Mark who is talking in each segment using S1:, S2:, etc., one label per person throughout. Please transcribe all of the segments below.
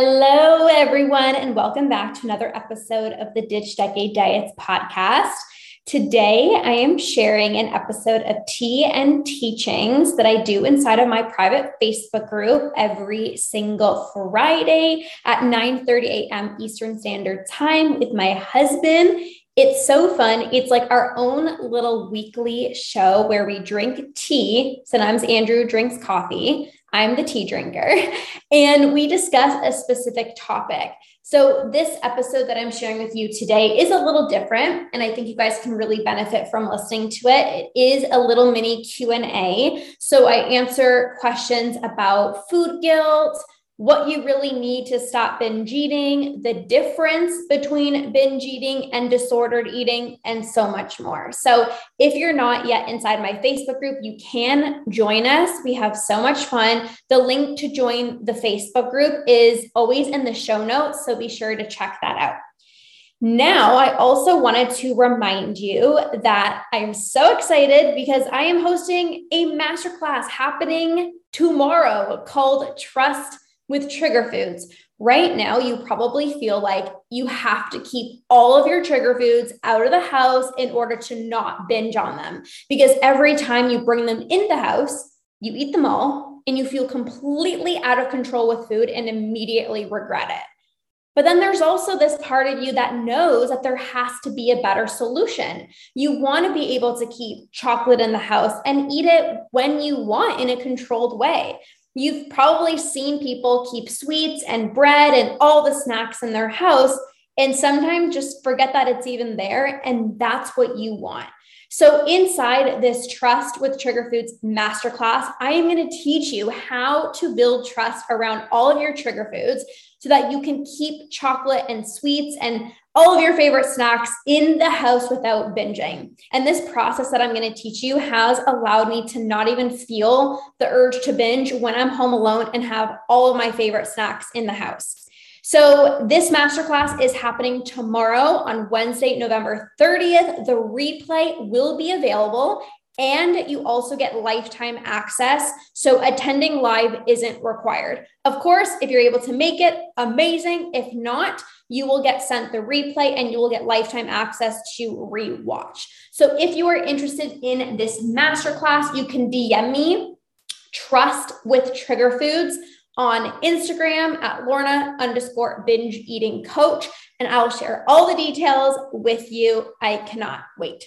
S1: Hello, everyone, and welcome back to another episode of the Ditch Decade Diets podcast. Today, I am sharing an episode of tea and teachings that I do inside of my private Facebook group every single Friday at 9 30 a.m. Eastern Standard Time with my husband. It's so fun. It's like our own little weekly show where we drink tea. Sometimes Andrew drinks coffee. I'm the tea drinker, and we discuss a specific topic. So this episode that I'm sharing with you today is a little different and I think you guys can really benefit from listening to it. It is a little mini Q&A. So I answer questions about food guilt, what you really need to stop binge eating, the difference between binge eating and disordered eating, and so much more. So, if you're not yet inside my Facebook group, you can join us. We have so much fun. The link to join the Facebook group is always in the show notes. So, be sure to check that out. Now, I also wanted to remind you that I am so excited because I am hosting a masterclass happening tomorrow called Trust with trigger foods. Right now, you probably feel like you have to keep all of your trigger foods out of the house in order to not binge on them. Because every time you bring them in the house, you eat them all and you feel completely out of control with food and immediately regret it. But then there's also this part of you that knows that there has to be a better solution. You want to be able to keep chocolate in the house and eat it when you want in a controlled way. You've probably seen people keep sweets and bread and all the snacks in their house and sometimes just forget that it's even there. And that's what you want. So, inside this Trust with Trigger Foods masterclass, I am going to teach you how to build trust around all of your trigger foods so that you can keep chocolate and sweets and all of your favorite snacks in the house without binging. And this process that I'm going to teach you has allowed me to not even feel the urge to binge when I'm home alone and have all of my favorite snacks in the house. So, this masterclass is happening tomorrow on Wednesday, November 30th. The replay will be available and you also get lifetime access. So attending live isn't required. Of course, if you're able to make it, amazing. If not, you will get sent the replay and you will get lifetime access to rewatch. So if you are interested in this masterclass, you can DM me trust with trigger foods on Instagram at Lorna underscore binge eating coach, and I'll share all the details with you. I cannot wait.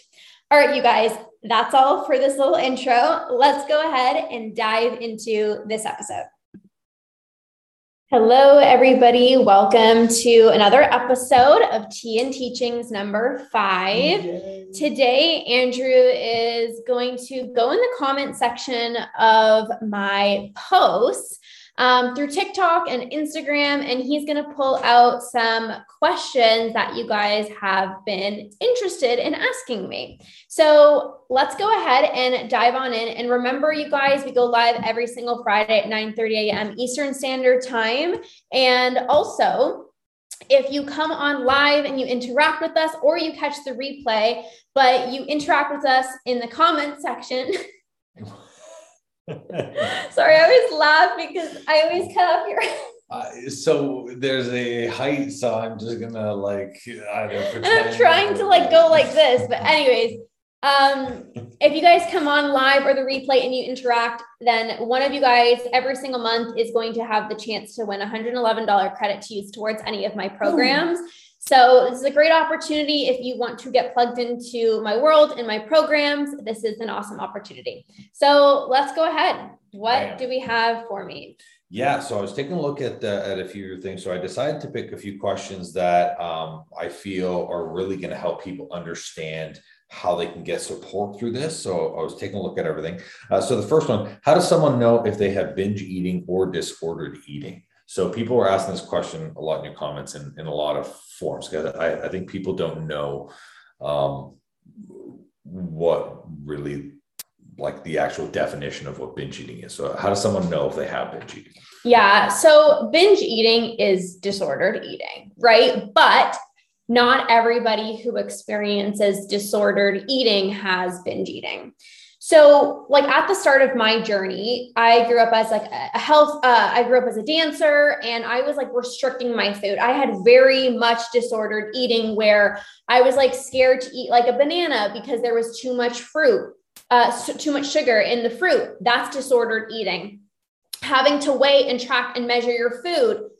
S1: All right, you guys, that's all for this little intro. Let's go ahead and dive into this episode. Hello, everybody. Welcome to another episode of Tea and Teachings number five. Yay. Today, Andrew is going to go in the comment section of my posts um, through TikTok and Instagram, and he's going to pull out some questions that you guys have been interested in asking me. So let's go ahead and dive on in. And remember, you guys, we go live every single Friday at 9 30 a.m. Eastern Standard Time. And also, if you come on live and you interact with us or you catch the replay, but you interact with us in the comment section. Sorry, I always laugh because I always cut off your.
S2: Uh, so there's a height, so I'm just gonna like either.
S1: And I'm trying to like go like this, but anyways, um, if you guys come on live or the replay and you interact, then one of you guys every single month is going to have the chance to win $111 credit to use towards any of my programs. Ooh. So, this is a great opportunity if you want to get plugged into my world and my programs. This is an awesome opportunity. So, let's go ahead. What do we have for me?
S2: Yeah, so I was taking a look at uh, at a few things. So I decided to pick a few questions that um, I feel are really going to help people understand how they can get support through this. So I was taking a look at everything. Uh, so the first one: How does someone know if they have binge eating or disordered eating? So people were asking this question a lot in your comments and in a lot of forms because I, I think people don't know um, what really like the actual definition of what binge eating is. So how does someone know if they have binge eating?
S1: Yeah. So binge eating is disordered eating, right? But not everybody who experiences disordered eating has binge eating. So, like at the start of my journey, I grew up as like a health, uh, I grew up as a dancer and I was like restricting my food. I had very much disordered eating where I was like scared to eat like a banana because there was too much fruit, uh, too much sugar in the fruit. That's disordered eating. Having to weigh and track and measure your food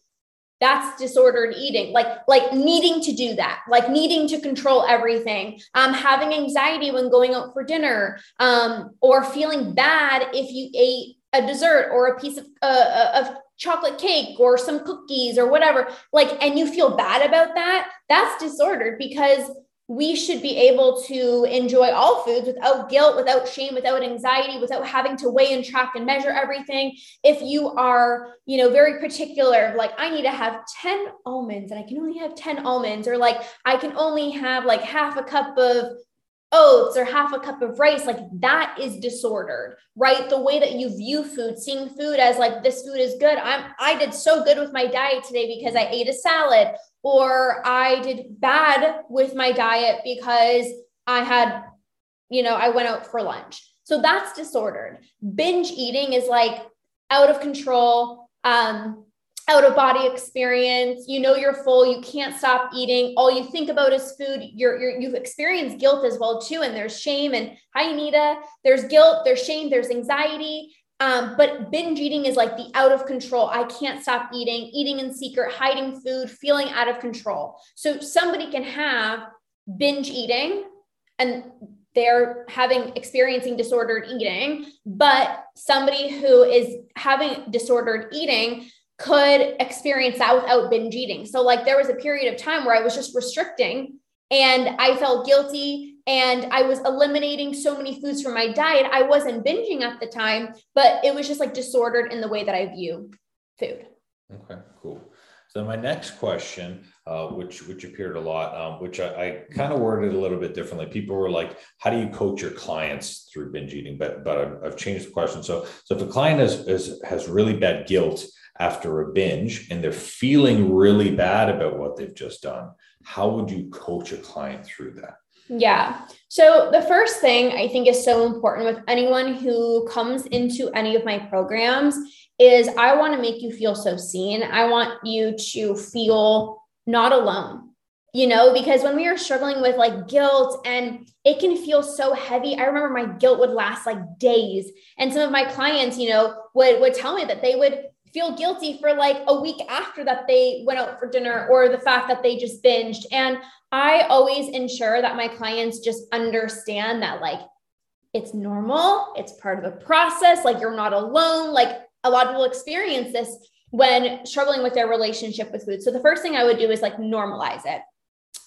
S1: that's disordered eating. Like like needing to do that. Like needing to control everything. Um, having anxiety when going out for dinner. Um, or feeling bad if you ate a dessert or a piece of uh, uh of chocolate cake or some cookies or whatever. Like and you feel bad about that that's disordered because we should be able to enjoy all foods without guilt, without shame, without anxiety, without having to weigh and track and measure everything. If you are, you know, very particular, like I need to have 10 almonds and I can only have 10 almonds, or like I can only have like half a cup of oats or half a cup of rice, like that is disordered, right? The way that you view food, seeing food as like this food is good. I'm I did so good with my diet today because I ate a salad, or I did bad with my diet because I had, you know, I went out for lunch. So that's disordered. Binge eating is like out of control. Um, out of body experience. You know you're full. You can't stop eating. All you think about is food. You're, you're you've experienced guilt as well too and there's shame and hi anita there's guilt there's shame there's anxiety. Um, but binge eating is like the out of control. I can't stop eating. Eating in secret hiding food feeling out of control. So somebody can have binge eating and they're having experiencing disordered eating but somebody who is having disordered eating could experience that without binge eating. So, like, there was a period of time where I was just restricting and I felt guilty and I was eliminating so many foods from my diet. I wasn't binging at the time, but it was just like disordered in the way that I view food.
S2: Okay, cool. So my next question, uh, which which appeared a lot, um, which I, I kind of worded a little bit differently. People were like, "How do you coach your clients through binge eating?" But but I've, I've changed the question. So so if a client has, has has really bad guilt after a binge and they're feeling really bad about what they've just done, how would you coach a client through that?
S1: Yeah. So the first thing I think is so important with anyone who comes into any of my programs is I want to make you feel so seen. I want you to feel not alone. You know, because when we are struggling with like guilt and it can feel so heavy. I remember my guilt would last like days. And some of my clients, you know, would would tell me that they would feel guilty for like a week after that they went out for dinner or the fact that they just binged. And I always ensure that my clients just understand that like it's normal, it's part of the process, like you're not alone. Like a lot of people experience this when struggling with their relationship with food. So the first thing I would do is like normalize it.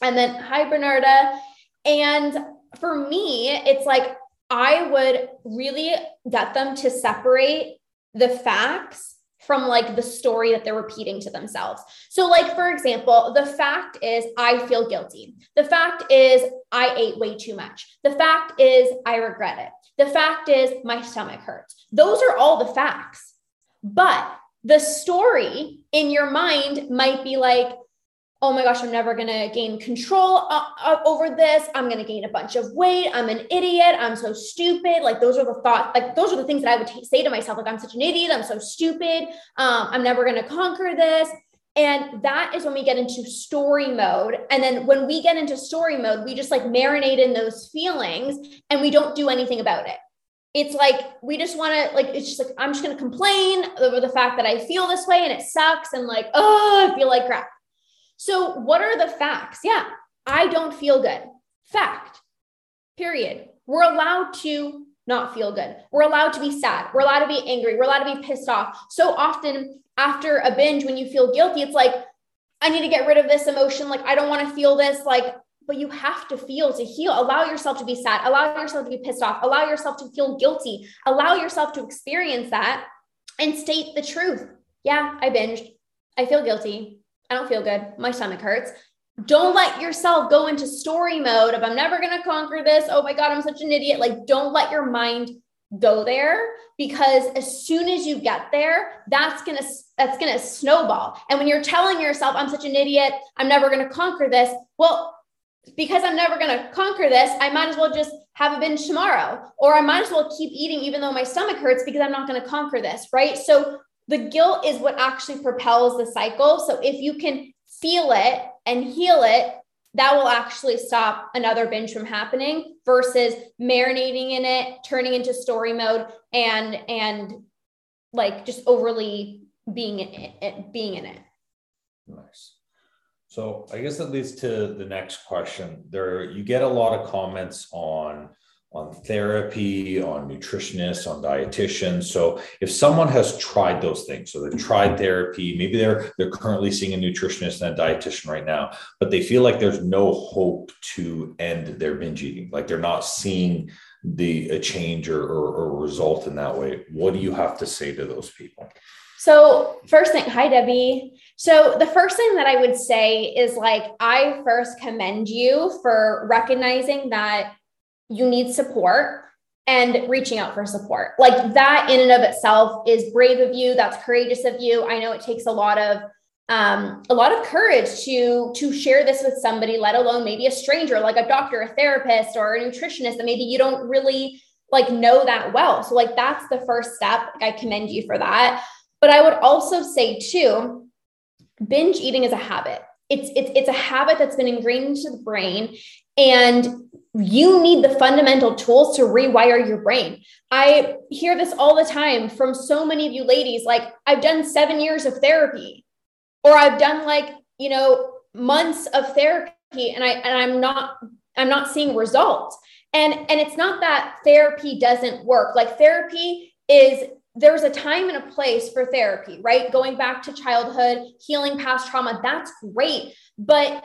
S1: And then, hi, Bernarda. And for me, it's like I would really get them to separate the facts from like the story that they're repeating to themselves. So, like, for example, the fact is, I feel guilty. The fact is, I ate way too much. The fact is, I regret it. The fact is, my stomach hurts. Those are all the facts. But the story in your mind might be like, oh my gosh, I'm never going to gain control uh, uh, over this. I'm going to gain a bunch of weight. I'm an idiot. I'm so stupid. Like those are the thoughts, like those are the things that I would t- say to myself. Like I'm such an idiot. I'm so stupid. Um, I'm never going to conquer this. And that is when we get into story mode. And then when we get into story mode, we just like marinate in those feelings and we don't do anything about it. It's like we just want to like it's just like I'm just going to complain over the fact that I feel this way and it sucks and like oh I feel like crap So, what are the facts? Yeah, I don't feel good. Fact, period. We're allowed to not feel good. We're allowed to be sad. We're allowed to be angry. We're allowed to be pissed off. So often, after a binge, when you feel guilty, it's like, I need to get rid of this emotion. Like, I don't want to feel this. Like, but you have to feel to heal. Allow yourself to be sad. Allow yourself to be pissed off. Allow yourself to feel guilty. Allow yourself to experience that and state the truth. Yeah, I binged. I feel guilty. I don't feel good. My stomach hurts. Don't let yourself go into story mode of I'm never going to conquer this. Oh my God, I'm such an idiot. Like, don't let your mind go there because as soon as you get there that's going to that's going to snowball and when you're telling yourself i'm such an idiot i'm never going to conquer this well because I'm never going to conquer this, I might as well just have a binge tomorrow. Or I might as well keep eating even though my stomach hurts because I'm not going to conquer this, right? So the guilt is what actually propels the cycle. So if you can feel it and heal it, that will actually stop another binge from happening versus marinating in it, turning into story mode and and like just overly being in it, being in it.
S2: Nice. So I guess that leads to the next question. There, you get a lot of comments on on therapy, on nutritionists, on dietitians. So if someone has tried those things, so they've tried therapy, maybe they're they're currently seeing a nutritionist and a dietitian right now, but they feel like there's no hope to end their binge eating, like they're not seeing the a change or, or, or result in that way. What do you have to say to those people?
S1: So, first thing, hi, Debbie. So, the first thing that I would say is like, I first commend you for recognizing that you need support and reaching out for support. Like, that in and of itself is brave of you. That's courageous of you. I know it takes a lot of um, a lot of courage to to share this with somebody let alone maybe a stranger like a doctor a therapist or a nutritionist that maybe you don't really like know that well so like that's the first step i commend you for that but I would also say too, binge eating is a habit. It's, it's, it's a habit that's been ingrained into the brain and you need the fundamental tools to rewire your brain. I hear this all the time from so many of you ladies like I've done 7 years of therapy or I've done like, you know, months of therapy and I and I'm not I'm not seeing results. And and it's not that therapy doesn't work. Like therapy is there's a time and a place for therapy, right? Going back to childhood, healing past trauma, that's great. But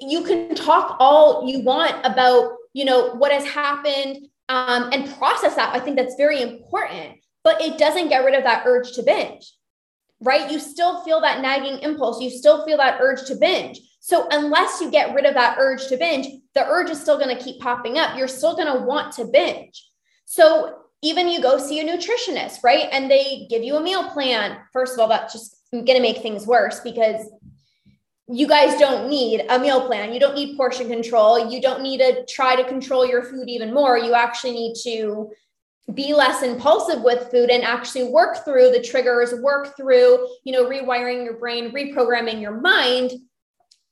S1: you can talk all you want about, you know, what has happened um, and process that. I think that's very important, but it doesn't get rid of that urge to binge, right? You still feel that nagging impulse. You still feel that urge to binge. So unless you get rid of that urge to binge, the urge is still going to keep popping up. You're still going to want to binge. So even you go see a nutritionist, right? And they give you a meal plan. First of all, that's just going to make things worse because you guys don't need a meal plan. You don't need portion control. You don't need to try to control your food even more. You actually need to be less impulsive with food and actually work through the triggers, work through, you know, rewiring your brain, reprogramming your mind.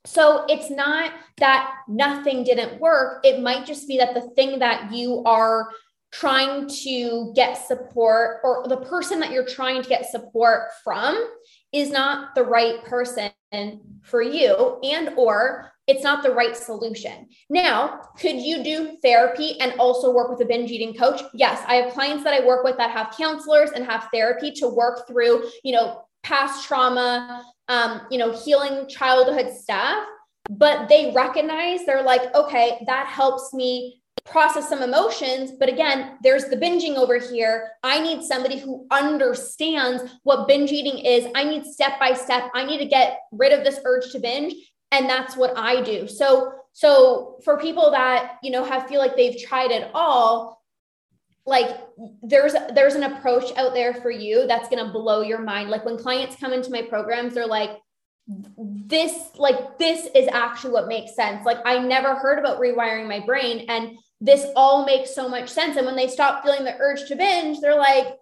S1: So it's not that nothing didn't work. It might just be that the thing that you are trying to get support or the person that you're trying to get support from is not the right person for you and or it's not the right solution. Now, could you do therapy and also work with a binge eating coach? Yes, I have clients that I work with that have counselors and have therapy to work through, you know, past trauma, um, you know, healing childhood stuff, but they recognize they're like, okay, that helps me process some emotions. But again, there's the binging over here. I need somebody who understands what binge eating is. I need step by step. I need to get rid of this urge to binge. And that's what I do. So, so for people that, you know, have feel like they've tried it all, like there's there's an approach out there for you that's going to blow your mind like when clients come into my programs they're like this like this is actually what makes sense like i never heard about rewiring my brain and this all makes so much sense. And when they stop feeling the urge to binge, they're like,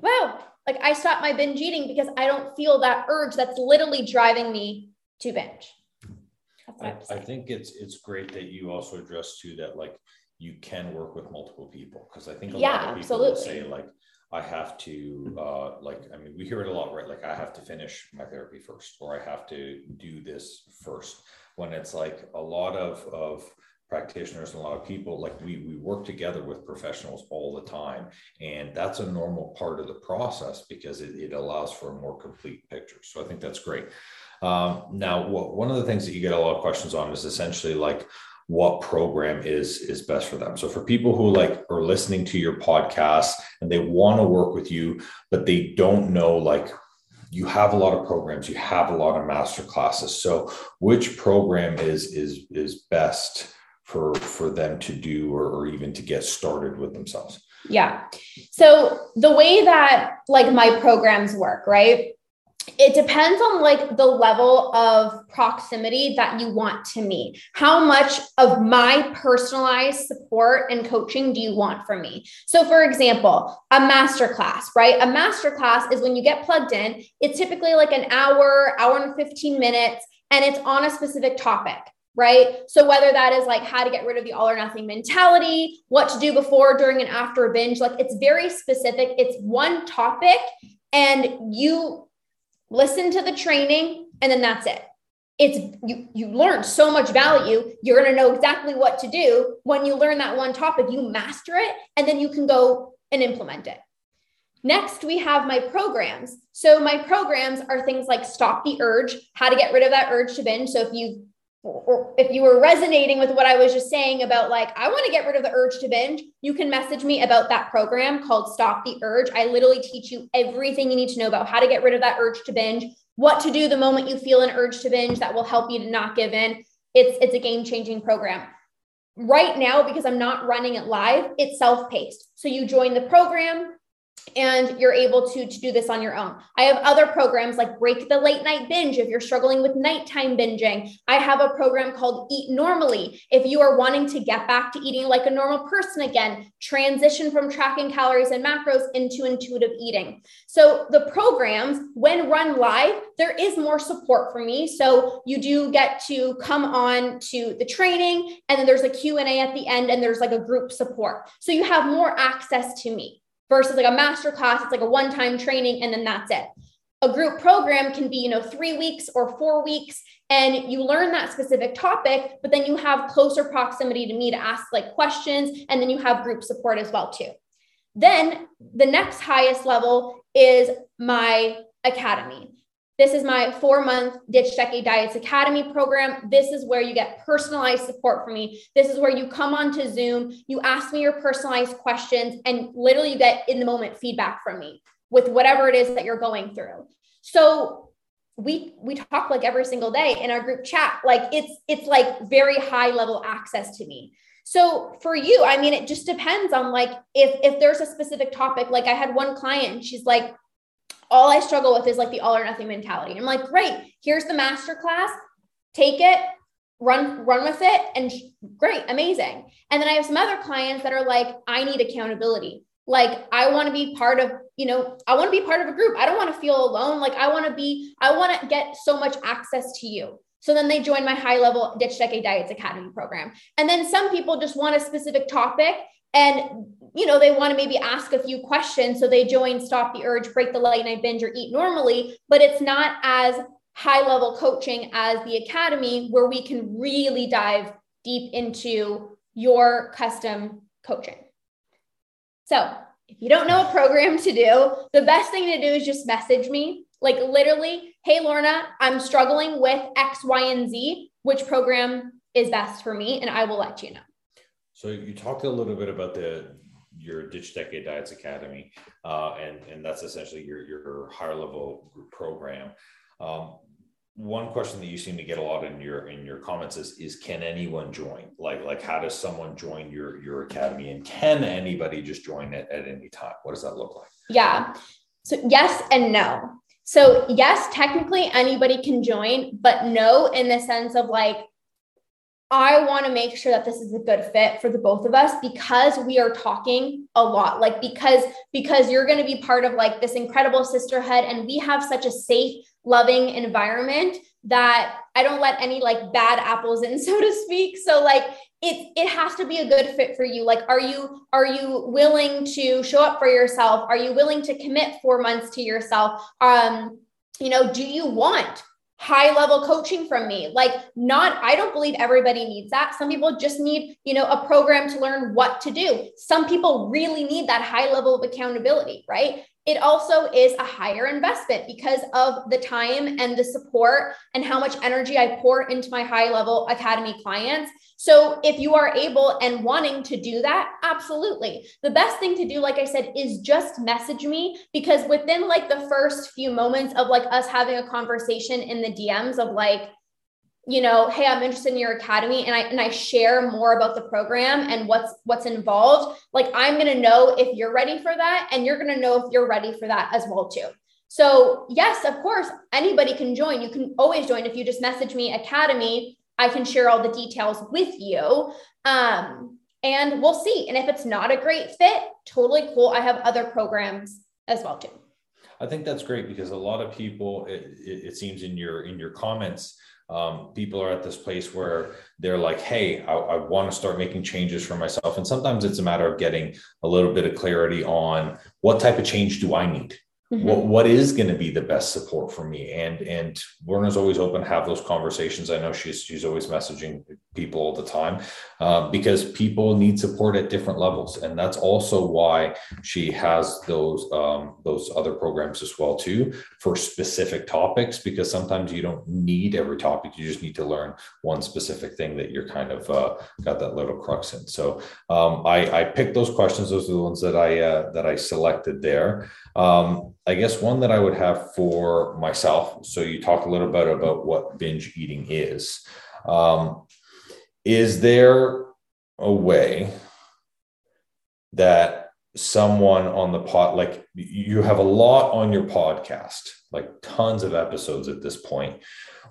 S1: wow, like I stopped my binge eating because I don't feel that urge that's literally driving me to binge.
S2: I, I think it's it's great that you also address too that like you can work with multiple people because I think a
S1: yeah,
S2: lot of people
S1: absolutely.
S2: say like I have to uh, like I mean we hear it a lot right like I have to finish my therapy first or I have to do this first when it's like a lot of of practitioners and a lot of people like we we work together with professionals all the time. And that's a normal part of the process because it, it allows for a more complete picture. So i think that's great. Um, now what, one of the things that you get a lot of questions on is essentially like what program is is best for them. So for people who like are listening to your podcast and they want to work with you but they don't know like you have a lot of programs you have a lot of master classes. So which program is is is best for for them to do or, or even to get started with themselves
S1: yeah so the way that like my programs work right it depends on like the level of proximity that you want to meet. How much of my personalized support and coaching do you want from me? So for example, a master class, right? A master class is when you get plugged in, it's typically like an hour, hour and 15 minutes and it's on a specific topic right? So whether that is like how to get rid of the all or nothing mentality, what to do before, during, and after a binge, like it's very specific. It's one topic, and you listen to the training and then that's it. It's you you learn so much value. You're going to know exactly what to do. When you learn that one topic you master it and then you can go and implement it. Next we have my programs. So my programs are things like stop the urge how to get rid of that urge to binge. So if you if you were resonating with what I was just saying about like, I want to get rid of the urge to binge, you can message me about that program called Stop the Urge. I literally teach you everything you need to know about how to get rid of that urge to binge, what to do the moment you feel an urge to binge that will help you to not give in. It's it's a game-changing program. Right now, because I'm not running it live, it's self-paced. So you join the program, and you're able to, to do this on your own. I have other programs like Break the Late Night Binge if you're struggling with nighttime binging. I have a program called Eat Normally if you are wanting to get back to eating like a normal person again, transition from tracking calories and macros into intuitive eating. So the programs, when run live, there is more support for me. So you do get to come on to the training and then there's a Q&A at the end and there's like a group support. So you have more access to me versus like a master class it's like a one time training and then that's it. A group program can be you know 3 weeks or 4 weeks and you learn that specific topic but then you have closer proximity to me to ask like questions and then you have group support as well too. Then the next highest level is my academy this is my four month Ditch Decade Diets Academy program. This is where you get personalized support from me. This is where you come onto Zoom, you ask me your personalized questions, and literally you get in the moment feedback from me with whatever it is that you're going through. So we we talk like every single day in our group chat like it's it's like very high level access to me so for you i mean it just depends on like if if there's a specific topic like i had one client she's like all I struggle with is like the all or nothing mentality. I'm like, great, here's the master class, take it, run, run with it, and great, amazing. And then I have some other clients that are like, I need accountability. Like I want to be part of, you know, I want to be part of a group. I don't want to feel alone. Like I want to be, I want to get so much access to you. So then they join my high level Ditch Decade Diets Academy program. And then some people just want a specific topic and you know they want to maybe ask a few questions. So they join stop the urge break the late night binge or eat normally. But it's not as high level coaching as the academy where we can really dive deep into your custom coaching. So if you don't know a program to do the best thing to do is just message me. Like literally hey lorna i'm struggling with x y and z. Which program is best for me? And i will let you know
S2: so you talked a little bit about the your Ditch Decade Diets Academy, uh, and and that's essentially your your higher level group program. Um, one question that you seem to get a lot in your in your comments is is can anyone join? Like like how does someone join your your academy, and can anybody just join it at any time? What does that look like?
S1: Yeah. So yes and no. So yes, technically anybody can join, but no in the sense of like I want to make sure that this is a good fit for the both of us because we are talking a lot like because because you're going to be part of like this incredible sisterhood and we have such a safe loving environment that I don't let any like bad apples in so to speak. So like it it has to be a good fit for you. Like are you are you willing to show up for yourself? Are you willing to commit 4 months to yourself? Um you know do you want high level coaching from me like not i don't believe everybody needs that some people just need you know a program to learn what to do some people really need that high level of accountability right it also is a higher investment because of the time and the support and how much energy I pour into my high level academy clients. So, if you are able and wanting to do that, absolutely. The best thing to do, like I said, is just message me because within like the first few moments of like us having a conversation in the DMs of like, you know hey i'm interested in your academy and i and i share more about the program and what's what's involved like i'm going to know if you're ready for that and you're going to know if you're ready for that as well too. So yes of course anybody can join. You can always join. If you just message me academy i can share all the details with you. Um and we'll see. And if it's not a great fit totally cool. I have other programs as well too
S2: i think that's great because a lot of people it, it, seems in your in your comments um, people are at this place where they're like, hey, I, I want to start making changes for myself. And sometimes it's a matter of getting a little bit of clarity on what type of change do I need? Mm-hmm. What what is going to be the best support for me? And and Lorna's always open to have those conversations. I know she's she's always messaging people all the time uh, because people need support at different levels, and that's also why she has those um, those other programs as well too for specific topics. Because sometimes you don't need every topic; you just need to learn one specific thing that you're kind of uh, got that little crux in. So um, I I picked those questions; those are the ones that I uh, that I selected there. Um, I guess one that I would have for myself. So you talked a little bit about what binge eating is. Um, is there a way that someone on the pod, like you have a lot on your podcast, like tons of episodes at this point.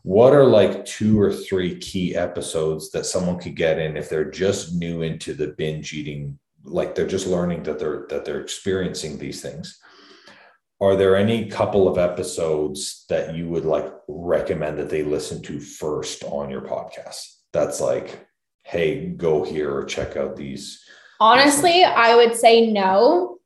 S2: What are like two or three key episodes that someone could get in if they're just new into the binge eating, like they're just learning that they're that they're experiencing these things? Are there any couple of episodes that you would like recommend that they listen to first on your podcast? That's like hey go here or check out these.
S1: Honestly i would say no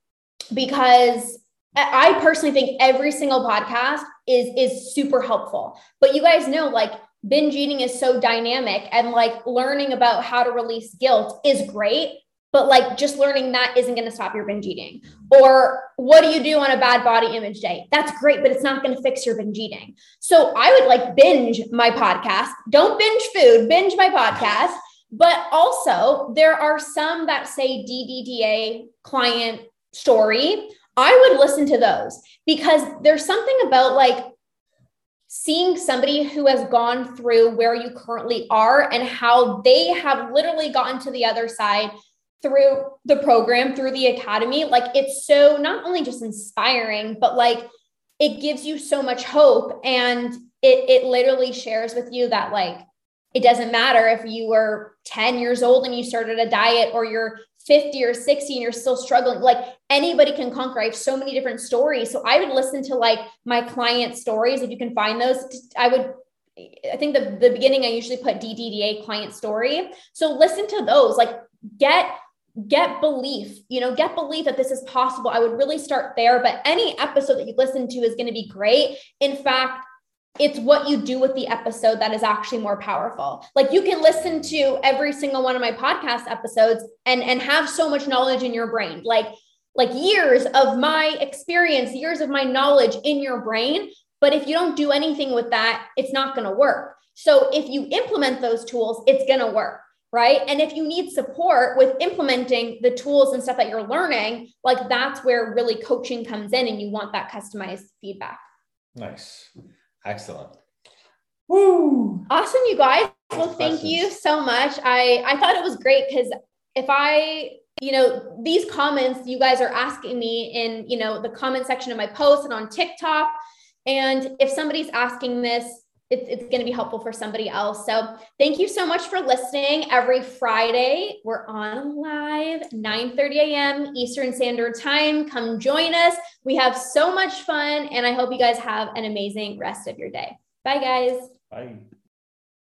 S1: because i personally think every single podcast is is super helpful. But you guys know like binge eating is so dynamic and like learning about how to release guilt is great but like just learning that isn't going to stop your binge eating. Or what do you do on a bad body image day? That's great, but it's not going to fix your binge eating. So I would like binge my podcast. Don't binge food, binge my podcast. But also, there are some that say DDDA client story. I would listen to those because there's something about like seeing somebody who has gone through where you currently are and how they have literally gotten to the other side through the program, through the academy, like it's so not only just inspiring, but like it gives you so much hope. And it, it literally shares with you that like it doesn't matter if you were 10 years old and you started a diet or you're 50 or 60 and you're still struggling. Like anybody can conquer. I have so many different stories. So i would listen to like my client stories if you can find those. I would i think the, the beginning i usually put ddda client story. So listen to those like get get belief, you know, get belief that this is possible. I would really start there. But any episode that you listen to is going to be great. In fact, it's what you do with the episode that is actually more powerful. Like you can listen to every single one of my podcast episodes and and have so much knowledge in your brain. Like like years of my experience, years of my knowledge in your brain, but if you don't do anything with that, it's not going to work. So if you implement those tools, it's going to work right? And if you need support with implementing the tools and stuff that you're learning, like that's where really coaching comes in and you want that customized feedback.
S2: Nice. Excellent.
S1: Woo! Awesome, you guys. Well, thank you so much. I I thought it was great because if I you know these comments you guys are asking me in you know the comment section of my post and on TikTok and if somebody's asking this it's, it's going to be helpful for somebody else. So thank you so much for listening. Every Friday, we're on live, 9 30 a.m. Eastern Standard Time. Come join us. We have so much fun, and I hope you guys have an amazing rest of your day. Bye, guys.
S2: Bye.